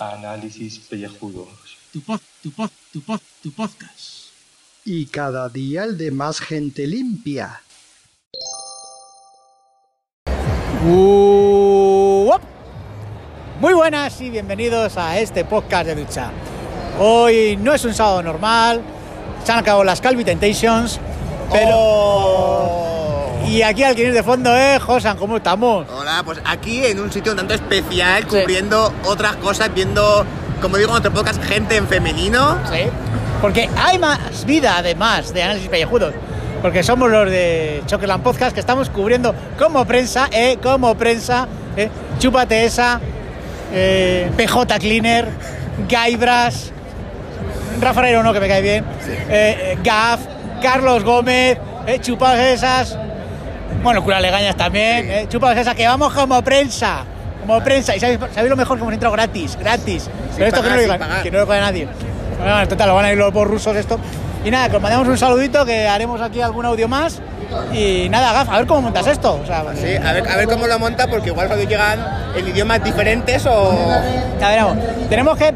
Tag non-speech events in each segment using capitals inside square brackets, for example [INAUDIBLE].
Análisis pellejudos. Tu pod, tu pod, tu pod, tu podcast. Y cada día el de más gente limpia. Uh. Muy buenas y bienvenidos a este podcast de ducha. Hoy no es un sábado normal, se han acabado las Calvi Temptations, pero... Y aquí al que de fondo es Josan, ¿cómo estamos? Hola, pues aquí en un sitio un tanto especial, cubriendo otras cosas, viendo, como digo en otro podcast, gente en femenino. Sí. Porque hay más vida además de análisis pellejudos. Porque somos los de Chocolate Podcast que estamos cubriendo como prensa, eh, como prensa, eh, chúpate esa, eh, PJ Cleaner, Gaibras, Rafa Herrero no, que me cae bien, eh, eh, Gaf, Carlos Gómez, eh, chupas esas, bueno, cura legañas también, eh, chupas esas, que vamos como prensa, como prensa, y sabéis, sabéis lo mejor que hemos entrado gratis, gratis, pero esto pagar, que, no sin lo diga, pagar. que no lo pague nadie. Bueno, total, lo van a ir los rusos esto. Y nada, que os mandamos un saludito, que haremos aquí algún audio más. Y nada, Gaf, a ver cómo montas esto. O sea, Sí, a ver, a ver cómo lo monta, porque igual cuando llegan en idiomas diferentes o... Ya veremos. Tenemos que.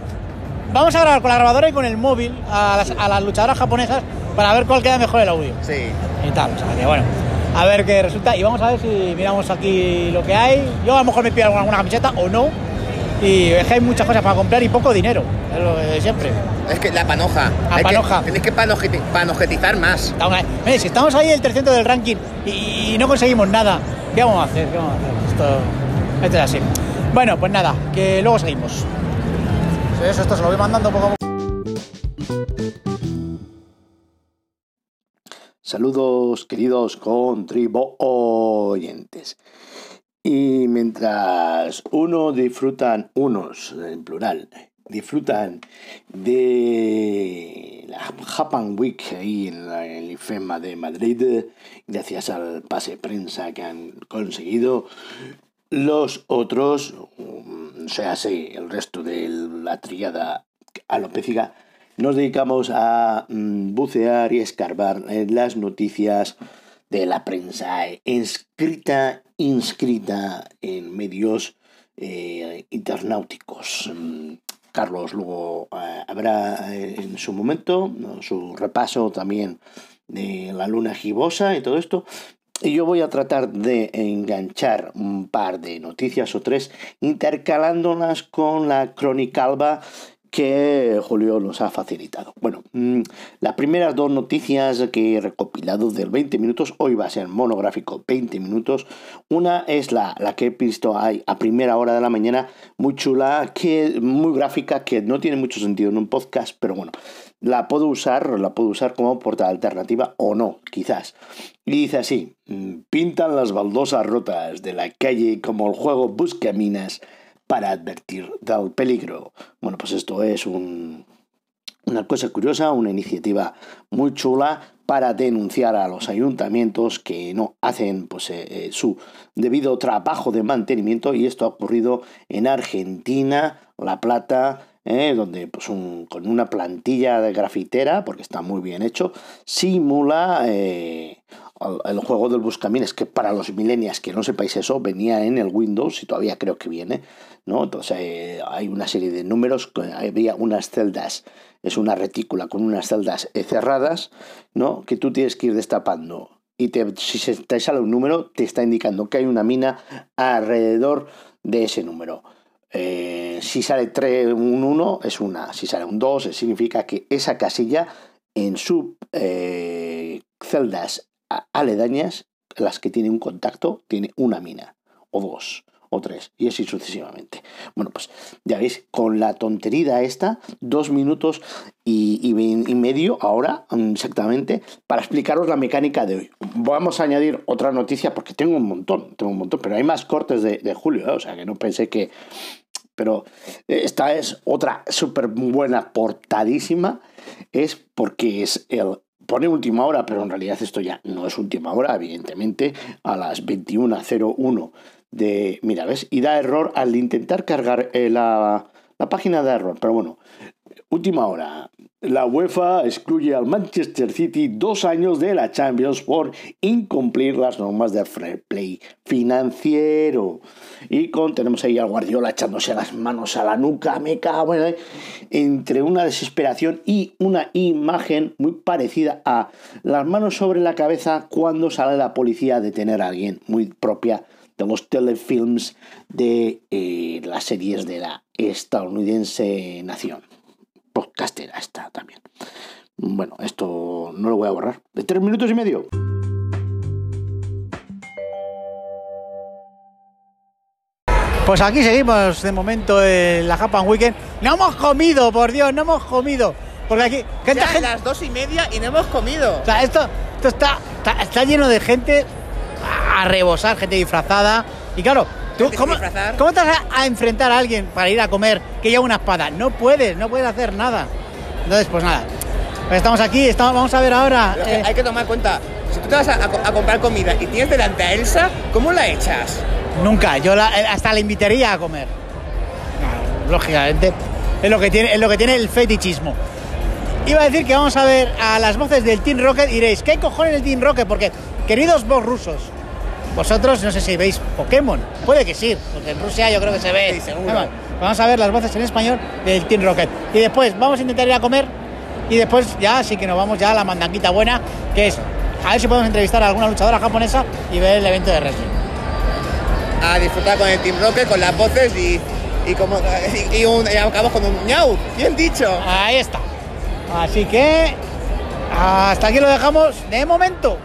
Vamos a grabar con la grabadora y con el móvil a las, a las luchadoras japonesas para ver cuál queda mejor el audio. Sí. Y tal, o sea que bueno. A ver qué resulta. Y vamos a ver si miramos aquí lo que hay. Yo a lo mejor me pido alguna, alguna camiseta o no. Y es que hay muchas cosas para comprar y poco dinero. Es lo de siempre. Es que la panoja. La Hay que- panoja. Tenéis que panojeti- panojetizar más. Mire, si estamos ahí el 300 del ranking y, y no conseguimos nada, ¿qué vamos a hacer? ¿Qué vamos a hacer? Esto, esto es así. Bueno, pues nada, que luego seguimos. Eso, esto se lo voy mandando poco a poco. Saludos queridos contribuyentes. Y mientras uno disfrutan, unos en plural, disfrutan de la Japan Week ahí en, la- el IFEMA de Madrid, gracias al pase prensa que han conseguido, los otros, um, o sea, sí, el resto de la triada alopécica, nos dedicamos a mm, bucear y escarbar en las noticias de la prensa inscrita, inscrita en medios eh, internauticos. Mm, Carlos luego eh, habrá eh, en su momento su repaso también de la luna gibosa y todo esto. Y yo voy a tratar de enganchar un par de noticias o tres, intercalándolas con la cronicalba que Julio nos ha facilitado. Bueno, mm, las primeras dos noticias que he recopilado del 20 minutos, hoy va a ser monográfico 20 minutos. Una es la, la que he visto ahí a primera hora de la mañana, muy chula, que, muy gráfica, que no tiene mucho sentido en un podcast, pero bueno, la puedo usar, la puedo usar como portada alternativa o no, quizás. Y dice así, mm, pintan las baldosas rotas de la calle como el juego Buscaminas para advertir del peligro. Bueno, pues esto es un, una cosa curiosa, una iniciativa muy chula para denunciar a los ayuntamientos que no hacen pues, eh, eh, su debido trabajo de mantenimiento y esto ha ocurrido en Argentina, La Plata, eh, donde pues, un- con una plantilla de grafitera, porque está muy bien hecho, simula eh, el, juego del buscaminas, que para los millennials que no sepáis eso, venía en el Windows y todavía creo que viene, ¿no? Entonces eh, hay una serie de números, había unas celdas, es una retícula con unas celdas cerradas, ¿no? Que tú tienes que ir destapando. Y te- si se te sale un número, te está indicando que hay una mina alrededor de ese número. Eh, si sale 3, un 1 es una, si sale un 2 significa que esa casilla en sus eh, celdas aledañas, las que tiene un contacto, tiene una mina, o dos, o tres, y así sucesivamente. Bueno, pues ya veis, con la tontería esta, dos minutos y, y y medio ahora, mm, exactamente, para explicaros la mecánica de hoy. Vamos a añadir otra noticia, porque tengo un montón, tengo un montón, pero hay más cortes de, de julio, ¿eh? o sea que no pensé que... Pero esta es otra súper buena, portadísima, es porque es el pone última hora, pero en realidad esto ya no es última hora, evidentemente, a las 21.01 de... Mira, ¿ves? Y da error al intentar cargar eh, la, la página de error, pero bueno, Última hora. La UEFA excluye al Manchester City dos años de la Champions por incumplir las normas de fair play financiero. Y con, tenemos ahí al Guardiola echándose las manos a la nuca, me cago en... Entre una desesperación y una imagen muy parecida a las manos sobre la cabeza cuando sale la policía a detener a alguien, muy propia de los telefilms de eh, las series de la estadounidense Nación podcastera está también. Bueno, esto no lo voy a borrar. De tres minutos y medio. Pues aquí seguimos de momento en la Japan Weekend. No hemos comido, por Dios, no hemos comido. Porque aquí, gente, Ya gente- las dos y media y no hemos comido. o sea, esto, esto está, está, está lleno de gente a rebosar, gente disfrazada. Y claro, ¿tú Gente sin cómo, cómo te vas a, enfrentar a alguien para ir a comer que lleva una espada? No puedes, no puedes hacer nada. Entonces, pues nada. Pues estamos aquí, estamos, vamos a ver ahora. Eh, hay que tomar cuenta, si tú te vas a, a co- a comprar comida y tienes delante a Elsa, ¿cómo la echas? Nunca, yo la- eh, hasta la invitaría a comer. No, lógicamente, es lo que tiene, es lo que tiene el fetichismo. Iba a decir que vamos a ver a las voces del Team Rocket y diréis, ¿qué cojones el Team Rocket? Porque, queridos vos rusos, vosotros no sé si veis Pokémon, puede que sí, porque en Rusia yo creo que se ve. Sí, seguro. Vamos, Vamos a ver las voces en español del Team Rocket. Y después vamos a intentar ir a comer y después ya sí que nos vamos ya a la mandanquita buena, que es a ver si podemos entrevistar a alguna luchadora japonesa y ver el evento de wrestling. A disfrutar con el Team Rocket, con las voces y, y, como, y, y un- y acabamos con un ñau. Bien dicho. Ahí está. Así que hasta aquí lo dejamos de momento.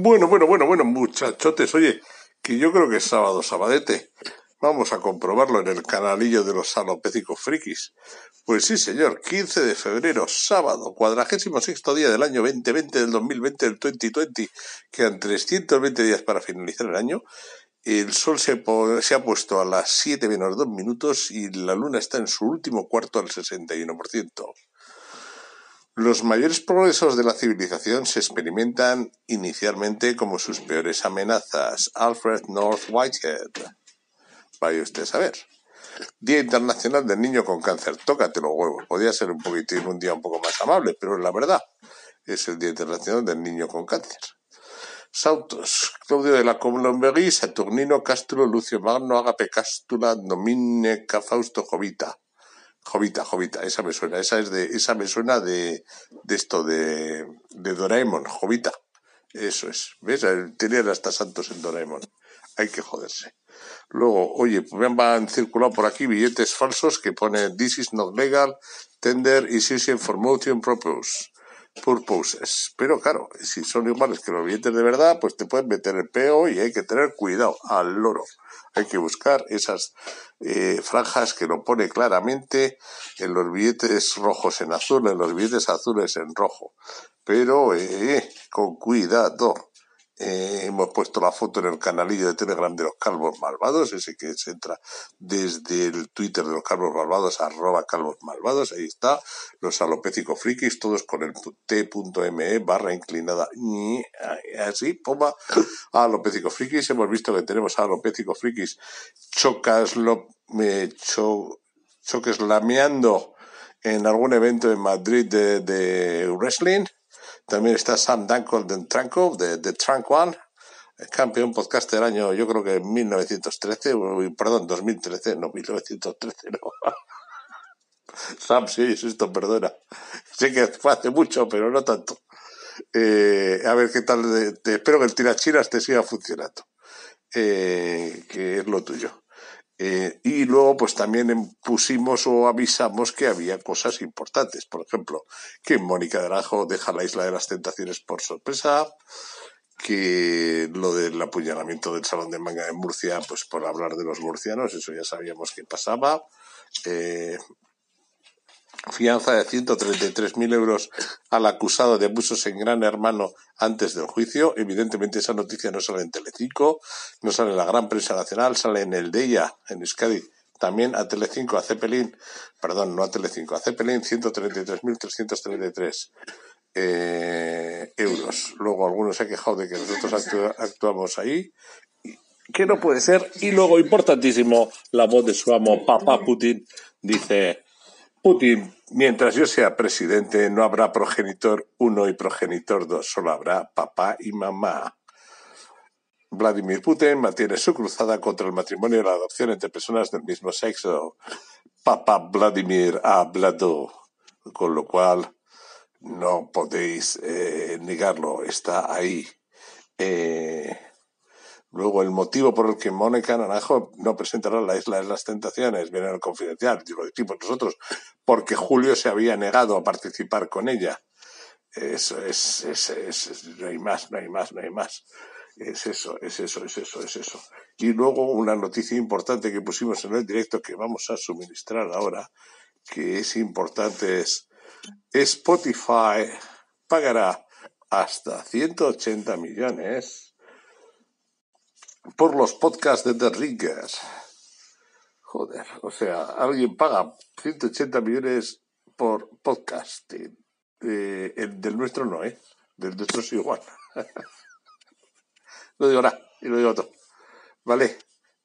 Bueno, bueno, bueno, bueno, muchachotes, oye, que yo creo que es sábado, sabadete. Vamos a comprobarlo en el canalillo de los alopécicos frikis. Pues sí, señor, 15 de febrero, sábado, cuadragésimo sexto día del año 2020 del 2020 del 2020. Quedan 320 días para finalizar el año. El sol se, se ha puesto a las 7 menos 2 minutos y la luna está en su último cuarto al 61%. Los mayores progresos de la civilización se experimentan inicialmente como sus peores amenazas. Alfred North Whitehead. Vaya usted a saber. Día Internacional del Niño con Cáncer. Tócate los huevos. Podría ser un poquitín un día un poco más amable, pero la verdad es el Día Internacional del Niño con Cáncer. Sautos. Claudio de la Colomberie, Saturnino Cástulo, Lucio Magno, Agape Cástula, Domine Fausto Jovita. Jovita, Jovita, esa me suena, esa es de, esa me suena de, de esto de, de Doraemon, Jovita. Eso es. ¿Ves? Tenían hasta santos en Doraemon. Hay que joderse. Luego, oye, pues me han circulado por aquí billetes falsos que pone This is not legal, tender is for motion purpose, purposes. Pero claro, si son iguales que los billetes de verdad, pues te pueden meter el peo y hay que tener cuidado al loro. Hay que buscar esas eh, franjas que lo pone claramente en los billetes rojos en azul, en los billetes azules en rojo. Pero eh, con cuidado. Eh, hemos puesto la foto en el canalillo de Telegram de los Calvos Malvados, ese que se entra desde el Twitter de los Calvos Malvados, arroba Calvos Malvados, ahí está, los alopécicos frikis, todos con el t.me barra inclinada, así, poma, alopécicos frikis, hemos visto que tenemos a alopécicos frikis, chocas, lo, me, cho, choques lameando en algún evento en Madrid de, de wrestling, también está Sam Dankle de Tranco, de, de Trunk One, campeón podcast del año, yo creo que en 1913, uy, perdón, 2013, no, 1913, no. [LAUGHS] Sam, sí, es esto, perdona. Sé que fue hace mucho, pero no tanto. Eh, a ver qué tal, te espero que el tirachinas te siga funcionando, eh, que es lo tuyo. Eh, y luego, pues también em- pusimos o avisamos que había cosas importantes. Por ejemplo, que Mónica Naranjo deja la isla de las tentaciones por sorpresa, que lo del apuñalamiento del Salón de Manga en Murcia, pues por hablar de los murcianos, eso ya sabíamos que pasaba. Eh, fianza de 133.000 euros al acusado de abusos en Gran Hermano antes del juicio. Evidentemente esa noticia no sale en Telecinco, no sale en la gran prensa nacional, sale en el de ella, en Euskadi. También a Telecinco, a Cepelín, perdón, no a Telecinco, a Cepelín 133.333 eh, euros. Luego algunos se ha quejado de que nosotros actu- actuamos ahí. Que no puede ser. Y luego, importantísimo, la voz de su amo, papá Putin, dice, Putin, mientras yo sea presidente, no habrá progenitor uno y progenitor dos, solo habrá papá y mamá. Vladimir Putin mantiene su cruzada contra el matrimonio y la adopción entre personas del mismo sexo. Papá Vladimir ha hablado, con lo cual no podéis eh, negarlo, está ahí. Eh, luego, el motivo por el que Mónica Naranjo no presentará la Isla de las Tentaciones, viene en el confidencial, lo decimos nosotros, porque Julio se había negado a participar con ella. Eso es, es, es, no hay más, no hay más, no hay más. Es eso, es eso, es eso, es eso. Y luego una noticia importante que pusimos en el directo que vamos a suministrar ahora, que es importante, es Spotify pagará hasta 180 millones por los podcasts de The Ringers. Joder, o sea, alguien paga 180 millones por podcasting. Eh, el del nuestro no, ¿eh? Del nuestro es igual. [LAUGHS] lo digo ahora y lo digo todo. Vale.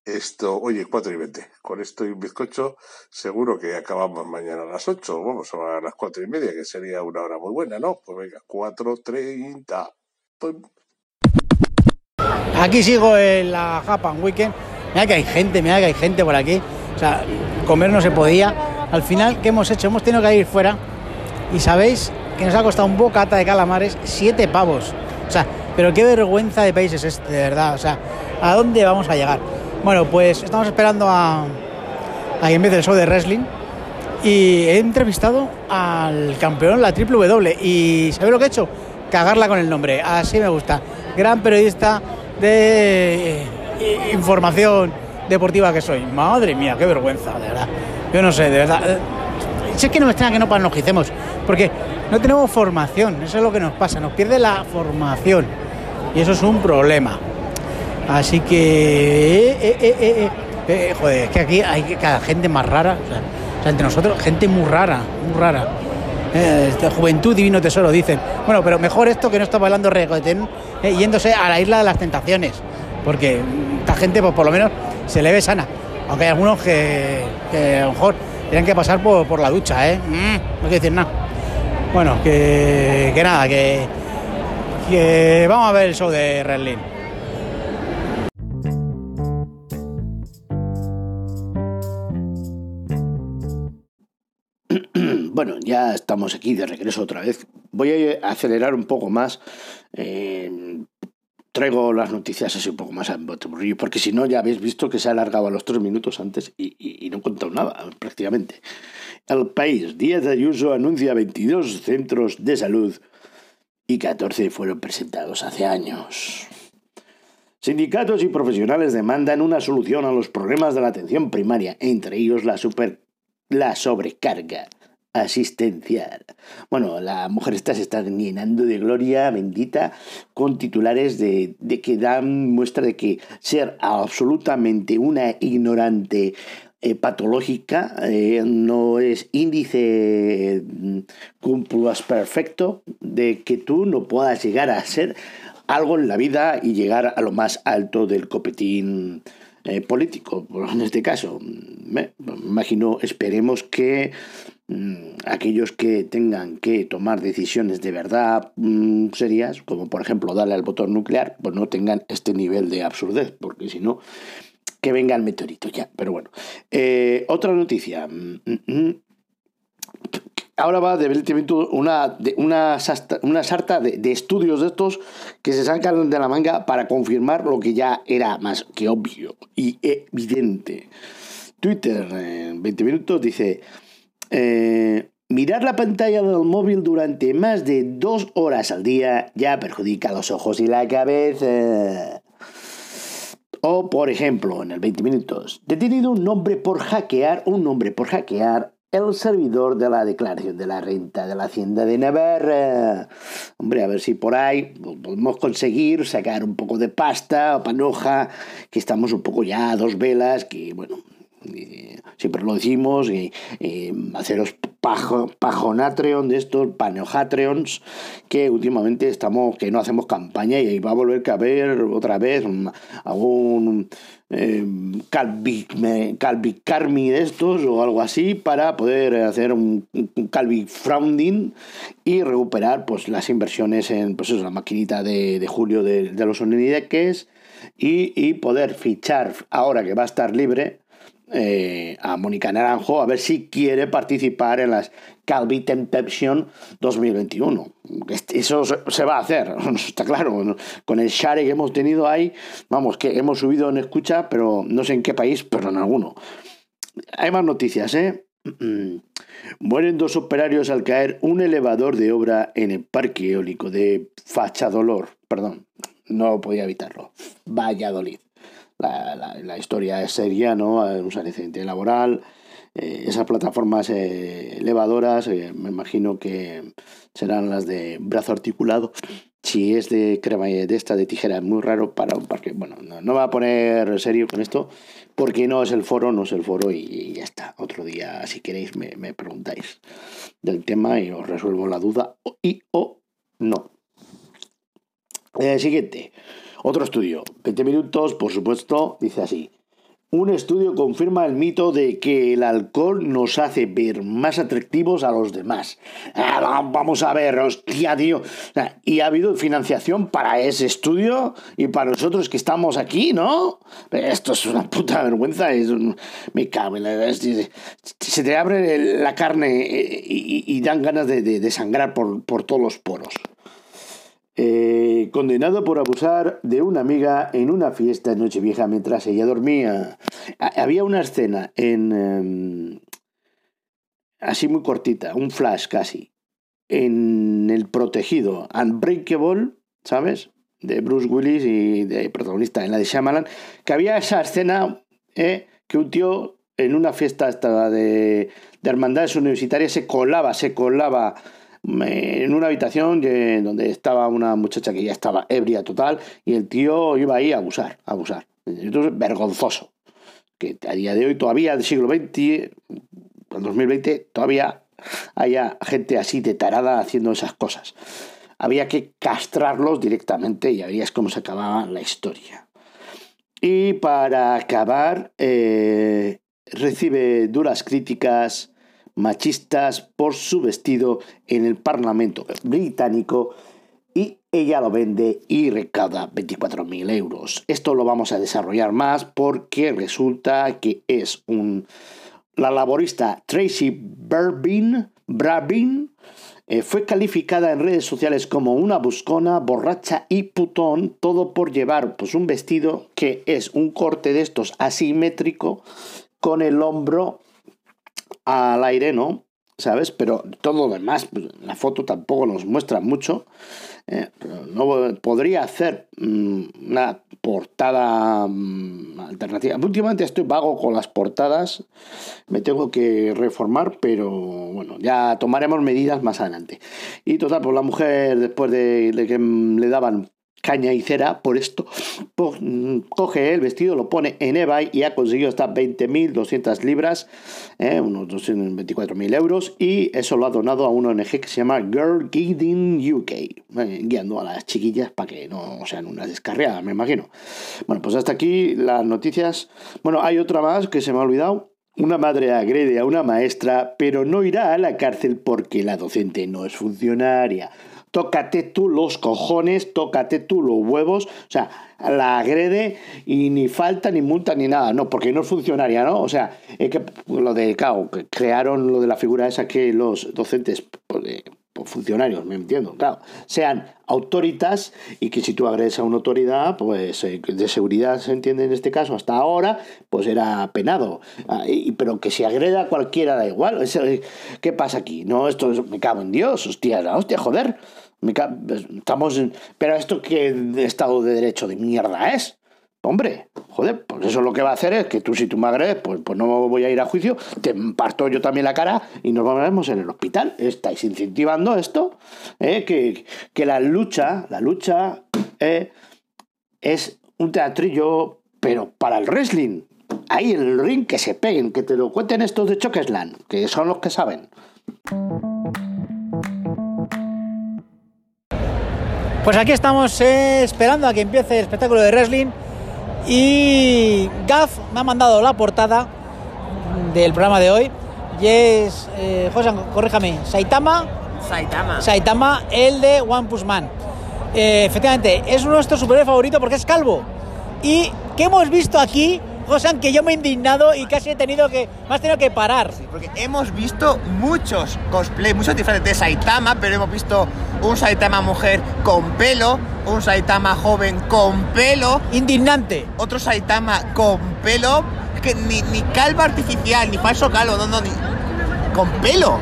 Esto, oye, 4 y 20. Con esto y un bizcocho, seguro que acabamos mañana a las 8. Vamos a las 4 y media, que sería una hora muy buena, ¿no? Pues venga, 4.30. Aquí sigo en la Japan Weekend. Mira que hay gente, mira que hay gente por aquí. O sea, comer no se podía. Al final, ¿qué hemos hecho? Hemos tenido que ir fuera. Y sabéis que nos ha costado un bocata de calamares 7 pavos. O sea, pero qué vergüenza de país es este, de verdad. O sea, ¿a dónde vamos a llegar? Bueno, pues estamos esperando a, a quien el show de wrestling y he entrevistado al campeón, la triple W. ¿Y ¿sabéis lo que he hecho? Cagarla con el nombre. Así me gusta. Gran periodista de eh, información deportiva que soy. Madre mía, qué vergüenza, de verdad. Yo no sé, de verdad. Eh, es que no me extraña que no panojicemos, porque no tenemos formación, eso es lo que nos pasa, nos pierde la formación. Y eso es un problema. Así que, eh joder, es que aquí hay cada gente más rara. O sea, entre nosotros, gente muy rara, muy rara. Este, juventud, divino tesoro, dicen. Bueno, pero mejor esto que no está bailando reggaetón yéndose a la isla de las tentaciones. Porque esta gente, pues por lo menos, se le ve sana. Aunque hay algunos que, a lo mejor tienen que pasar por, la ducha, ¿eh? Mm, no quiero decir nada. Bueno, que, nada, que, vamos a ver el show de Redlin. Bueno, ya estamos aquí de regreso otra vez. Voy a acelerar un poco más. Eh, traigo las noticias así un poco más a porque si no ya habéis visto que se ha alargado a los tres minutos antes y, no he contado nada prácticamente. El país, Díaz Ayuso anuncia 22 centros de salud y 14 fueron presentados hace años. Sindicatos y profesionales demandan una solución a los problemas de la atención primaria, entre ellos la, super, la sobrecarga asistencial. Bueno, la mujer esta se está llenando de gloria bendita con titulares de, de, que dan muestra de que ser absolutamente una ignorante eh, patológica eh, no es índice mm, cumplus perfecto de que tú no puedas llegar a ser algo en la vida y llegar a lo más alto del copetín eh, político. [LAUGHS] En este caso, mm, me imagino, esperemos que aquellos que tengan que tomar decisiones de verdad mm, serias, como por ejemplo darle al botón nuclear, pues no tengan este nivel de absurdez, porque si no, que venga el meteorito ya. Pero bueno, eh, otra noticia. Mm, ahora va de una, una, una sarta de, de, estudios de estos que se sacan de la manga para confirmar lo que ya era más que obvio y evidente. Twitter en 20 minutos dice, eh, mirar la pantalla del móvil durante más de dos horas al día ya perjudica los ojos y la cabeza. O, por ejemplo, en el 20 minutos, detenido un nombre por hackear, un nombre por hackear el servidor de la declaración de la renta de la Hacienda de Navarra. Hombre, a ver si por ahí podemos conseguir sacar un poco de pasta o panoja, que estamos un poco ya a dos velas, que bueno, siempre lo decimos, y, y pajo, pajonatreon de estos, paneojatreons, que últimamente estamos, que no hacemos campaña y va a volver a haber otra vez algún eh, calvicarmi de estos o algo así para poder hacer un, un calvi y recuperar pues las inversiones en pues eso, la maquinita de, de julio de, de los Onideques y, y poder fichar ahora que va a estar libre eh, a Mónica Naranjo a ver si quiere participar en las Calvi Temptation 2021. Eso se va a hacer, [LAUGHS] está claro. Con el share que hemos tenido ahí, vamos, que hemos subido en escucha, pero no sé en qué país, pero en alguno. Hay más noticias, ¿eh? [CLEARS THROAT] Mueren dos operarios al caer un elevador de obra en el parque eólico de Fachadolor. Perdón, no podía evitarlo. Valladolid la, la, historia es seria, ¿no? Un accidente laboral. Eh, esas plataformas eh, elevadoras, eh, me imagino que serán las de brazo articulado. Si es de crema de esta de tijera, es muy raro para un parque. Bueno, no, va a poner serio con esto, porque no es el foro, no es el foro y, ya está. Otro día, si queréis, me, me, preguntáis del tema y os resuelvo la duda y o no. siguiente. Otro estudio, 20 minutos, por supuesto, dice así. Un estudio confirma el mito de que el alcohol nos hace ver más atractivos a los demás. Ah, vamos a ver, hostia, tío. Y ha habido financiación para ese estudio y para nosotros que estamos aquí, ¿no? Esto es una puta vergüenza. Es Me en la... Se te abre la carne eh, y, dan ganas de, sangrar por, por todos los poros. Eh, condenado por abusar de una amiga en una fiesta en Nochevieja mientras ella dormía. Había una escena en... Em, así muy cortita, un flash casi, en El Protegido, Unbreakable, ¿sabes? De Bruce Willis y de protagonista en la de Shyamalan, que había esa escena eh, que un tío en una fiesta esta de, de hermandades universitarias se colaba, se colaba en una habitación donde estaba una muchacha que ya estaba ebria total y el tío iba ahí a abusar, a abusar. Entonces, vergonzoso. Que a día de hoy, todavía del siglo XX, en 2020, todavía haya gente así de tarada haciendo esas cosas. Había que castrarlos directamente y verías cómo se acababa la historia. Y para acabar, eh, recibe duras críticas machistas por su vestido en el Parlamento británico y ella lo vende y recauda 24.000 euros. Esto lo vamos a desarrollar más porque resulta que es un... La laborista Tracy Berbin, Brabin eh, fue calificada en redes sociales como una buscona, borracha y putón, todo por llevar pues, un vestido que es un corte de estos asimétrico con el hombro al aire, ¿no? ¿Sabes? Pero todo lo demás, pues, la foto tampoco nos muestra mucho. Eh, no podría hacer mm, una portada mm, alternativa. Últimamente estoy vago con las portadas, me tengo que reformar, pero bueno, ya tomaremos medidas más adelante. Y total, pues la mujer, después de, de que le daban caña y cera por esto, mm, coge el vestido, lo pone en eBay y ha conseguido hasta 20.200 libras, eh, unos 224.000 euros, y eso lo ha donado a una ONG que se llama Girl Guiding UK, eh, guiando a las chiquillas para que no sean unas descarriadas, me imagino. Bueno, pues hasta aquí las noticias. Bueno, hay otra más que se me ha olvidado. Una madre agrede a una maestra, pero no irá a la cárcel porque la docente no es funcionaria tócate tú los cojones, tócate tú los huevos, o sea, la agrede y ni falta, ni multa, ni nada, no, porque no es funcionaria, ¿no? O sea, es que lo de, claro, crearon lo de la figura esa que los docentes, pues, pues, funcionarios, me entiendo, claro, sean autoritas y que si tú agredes a una autoridad, pues eh, de seguridad se entiende en este caso, hasta ahora, pues era penado. Ah, pero que si agreda a cualquiera da igual. Eh, ¿Qué pasa aquí? No, esto me cago en Dios, hostia, hostia, joder. Estamos en... Pero esto qué Estado de Derecho de mierda es. Hombre, joder, pues eso lo que va a hacer es que tú si tú me agredes, pues, pues no voy a ir a juicio, te parto yo también la cara y nos vamos en el hospital. Estáis incentivando esto, ¿eh? que, la lucha, la lucha eh, es un teatrillo, pero para el wrestling. ahí en el ring que se peguen, que te lo cuenten estos de Chokesland, que son los que saben. Pues aquí estamos eh, esperando a que empiece el espectáculo de wrestling y Gaff me ha mandado la portada del programa de hoy y es, eh, José, corríjame, Saitama, Saitama. Saitama, el de One Punch Man. Eh, efectivamente, es uno de nuestros superhéroes favoritos porque es calvo. Y que hemos visto aquí, José, que yo me he indignado y casi he tenido que, me has tenido que parar. Porque hemos visto muchos cosplay, muchos diferentes de Saitama, pero hemos visto un Saitama mujer con pelo, un Saitama joven con pelo, Indignante. otro Saitama con pelo, que ni, calvo artificial, ni falso calvo, no, no, ni. con pelo.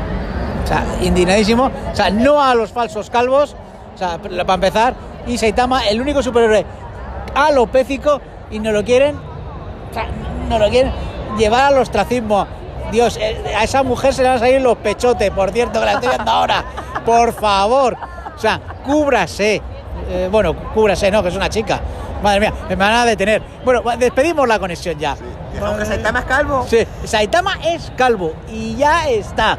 O sea, indignadísimo. O sea, no a los falsos calvos. O sea, para empezar. Y Saitama, el único superhéroe alopécico y no lo quieren. O sea, no lo quieren llevar al ostracismo. Dios, eh, a esa mujer se le van a salir los pechotes, por cierto, que la estoy viendo ahora. Por favor. O sea, cúbrase. Eh, bueno, cúbrase, no, que es una chica. Madre mía, me van a detener. Bueno, despedimos la conexión ya. Aunque Saitama es calvo. Sí, Saitama es calvo y ya está.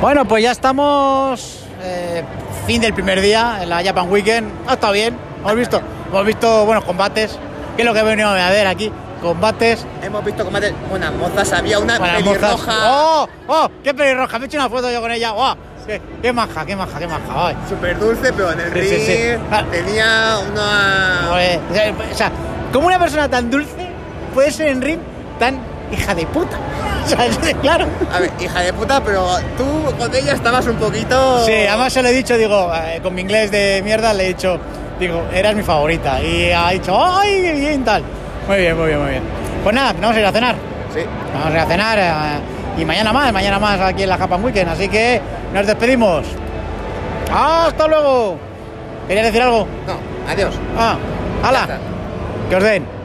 Bueno, pues ya estamos. eh, fin del primer día en la Japan Weekend. Ha estado bien. Hemos visto, hemos visto buenos combates. ¿Qué es lo que he venido a ver aquí? Combates. Hemos visto combates, buenas mozas, había una mozas. pelirroja. ¡Oh! ¡Oh! ¡Qué pelirroja! Me he hecho una foto yo con ella. ¡Oh! ¡Qué, qué maja, qué maja, qué maja! ¡Ay! Súper dulce, pero en el Sí, ring sí. Ah. tenía una. Joder, o sea, o sea, ¿cómo una persona tan dulce puede ser en ring tan hija de puta? [LAUGHS] [LAUGHS] Claro. A ver, hija de puta, pero tú con ella estabas un poquito. Sí, además se lo he dicho, digo, eh, con mi inglés de mierda le he dicho, digo, eras mi favorita. Y ha dicho, ¡ay, qué bien tal! Muy bien, muy bien, muy bien. Pues nada, vamos a ir a cenar. Sí. Vamos a ir a cenar eh, y mañana más, mañana más aquí en la Japan Weekend. Así que nos despedimos. ¡Hasta luego! ¿Querías decir algo? No, adiós. Ah, ¡hala! Que os den.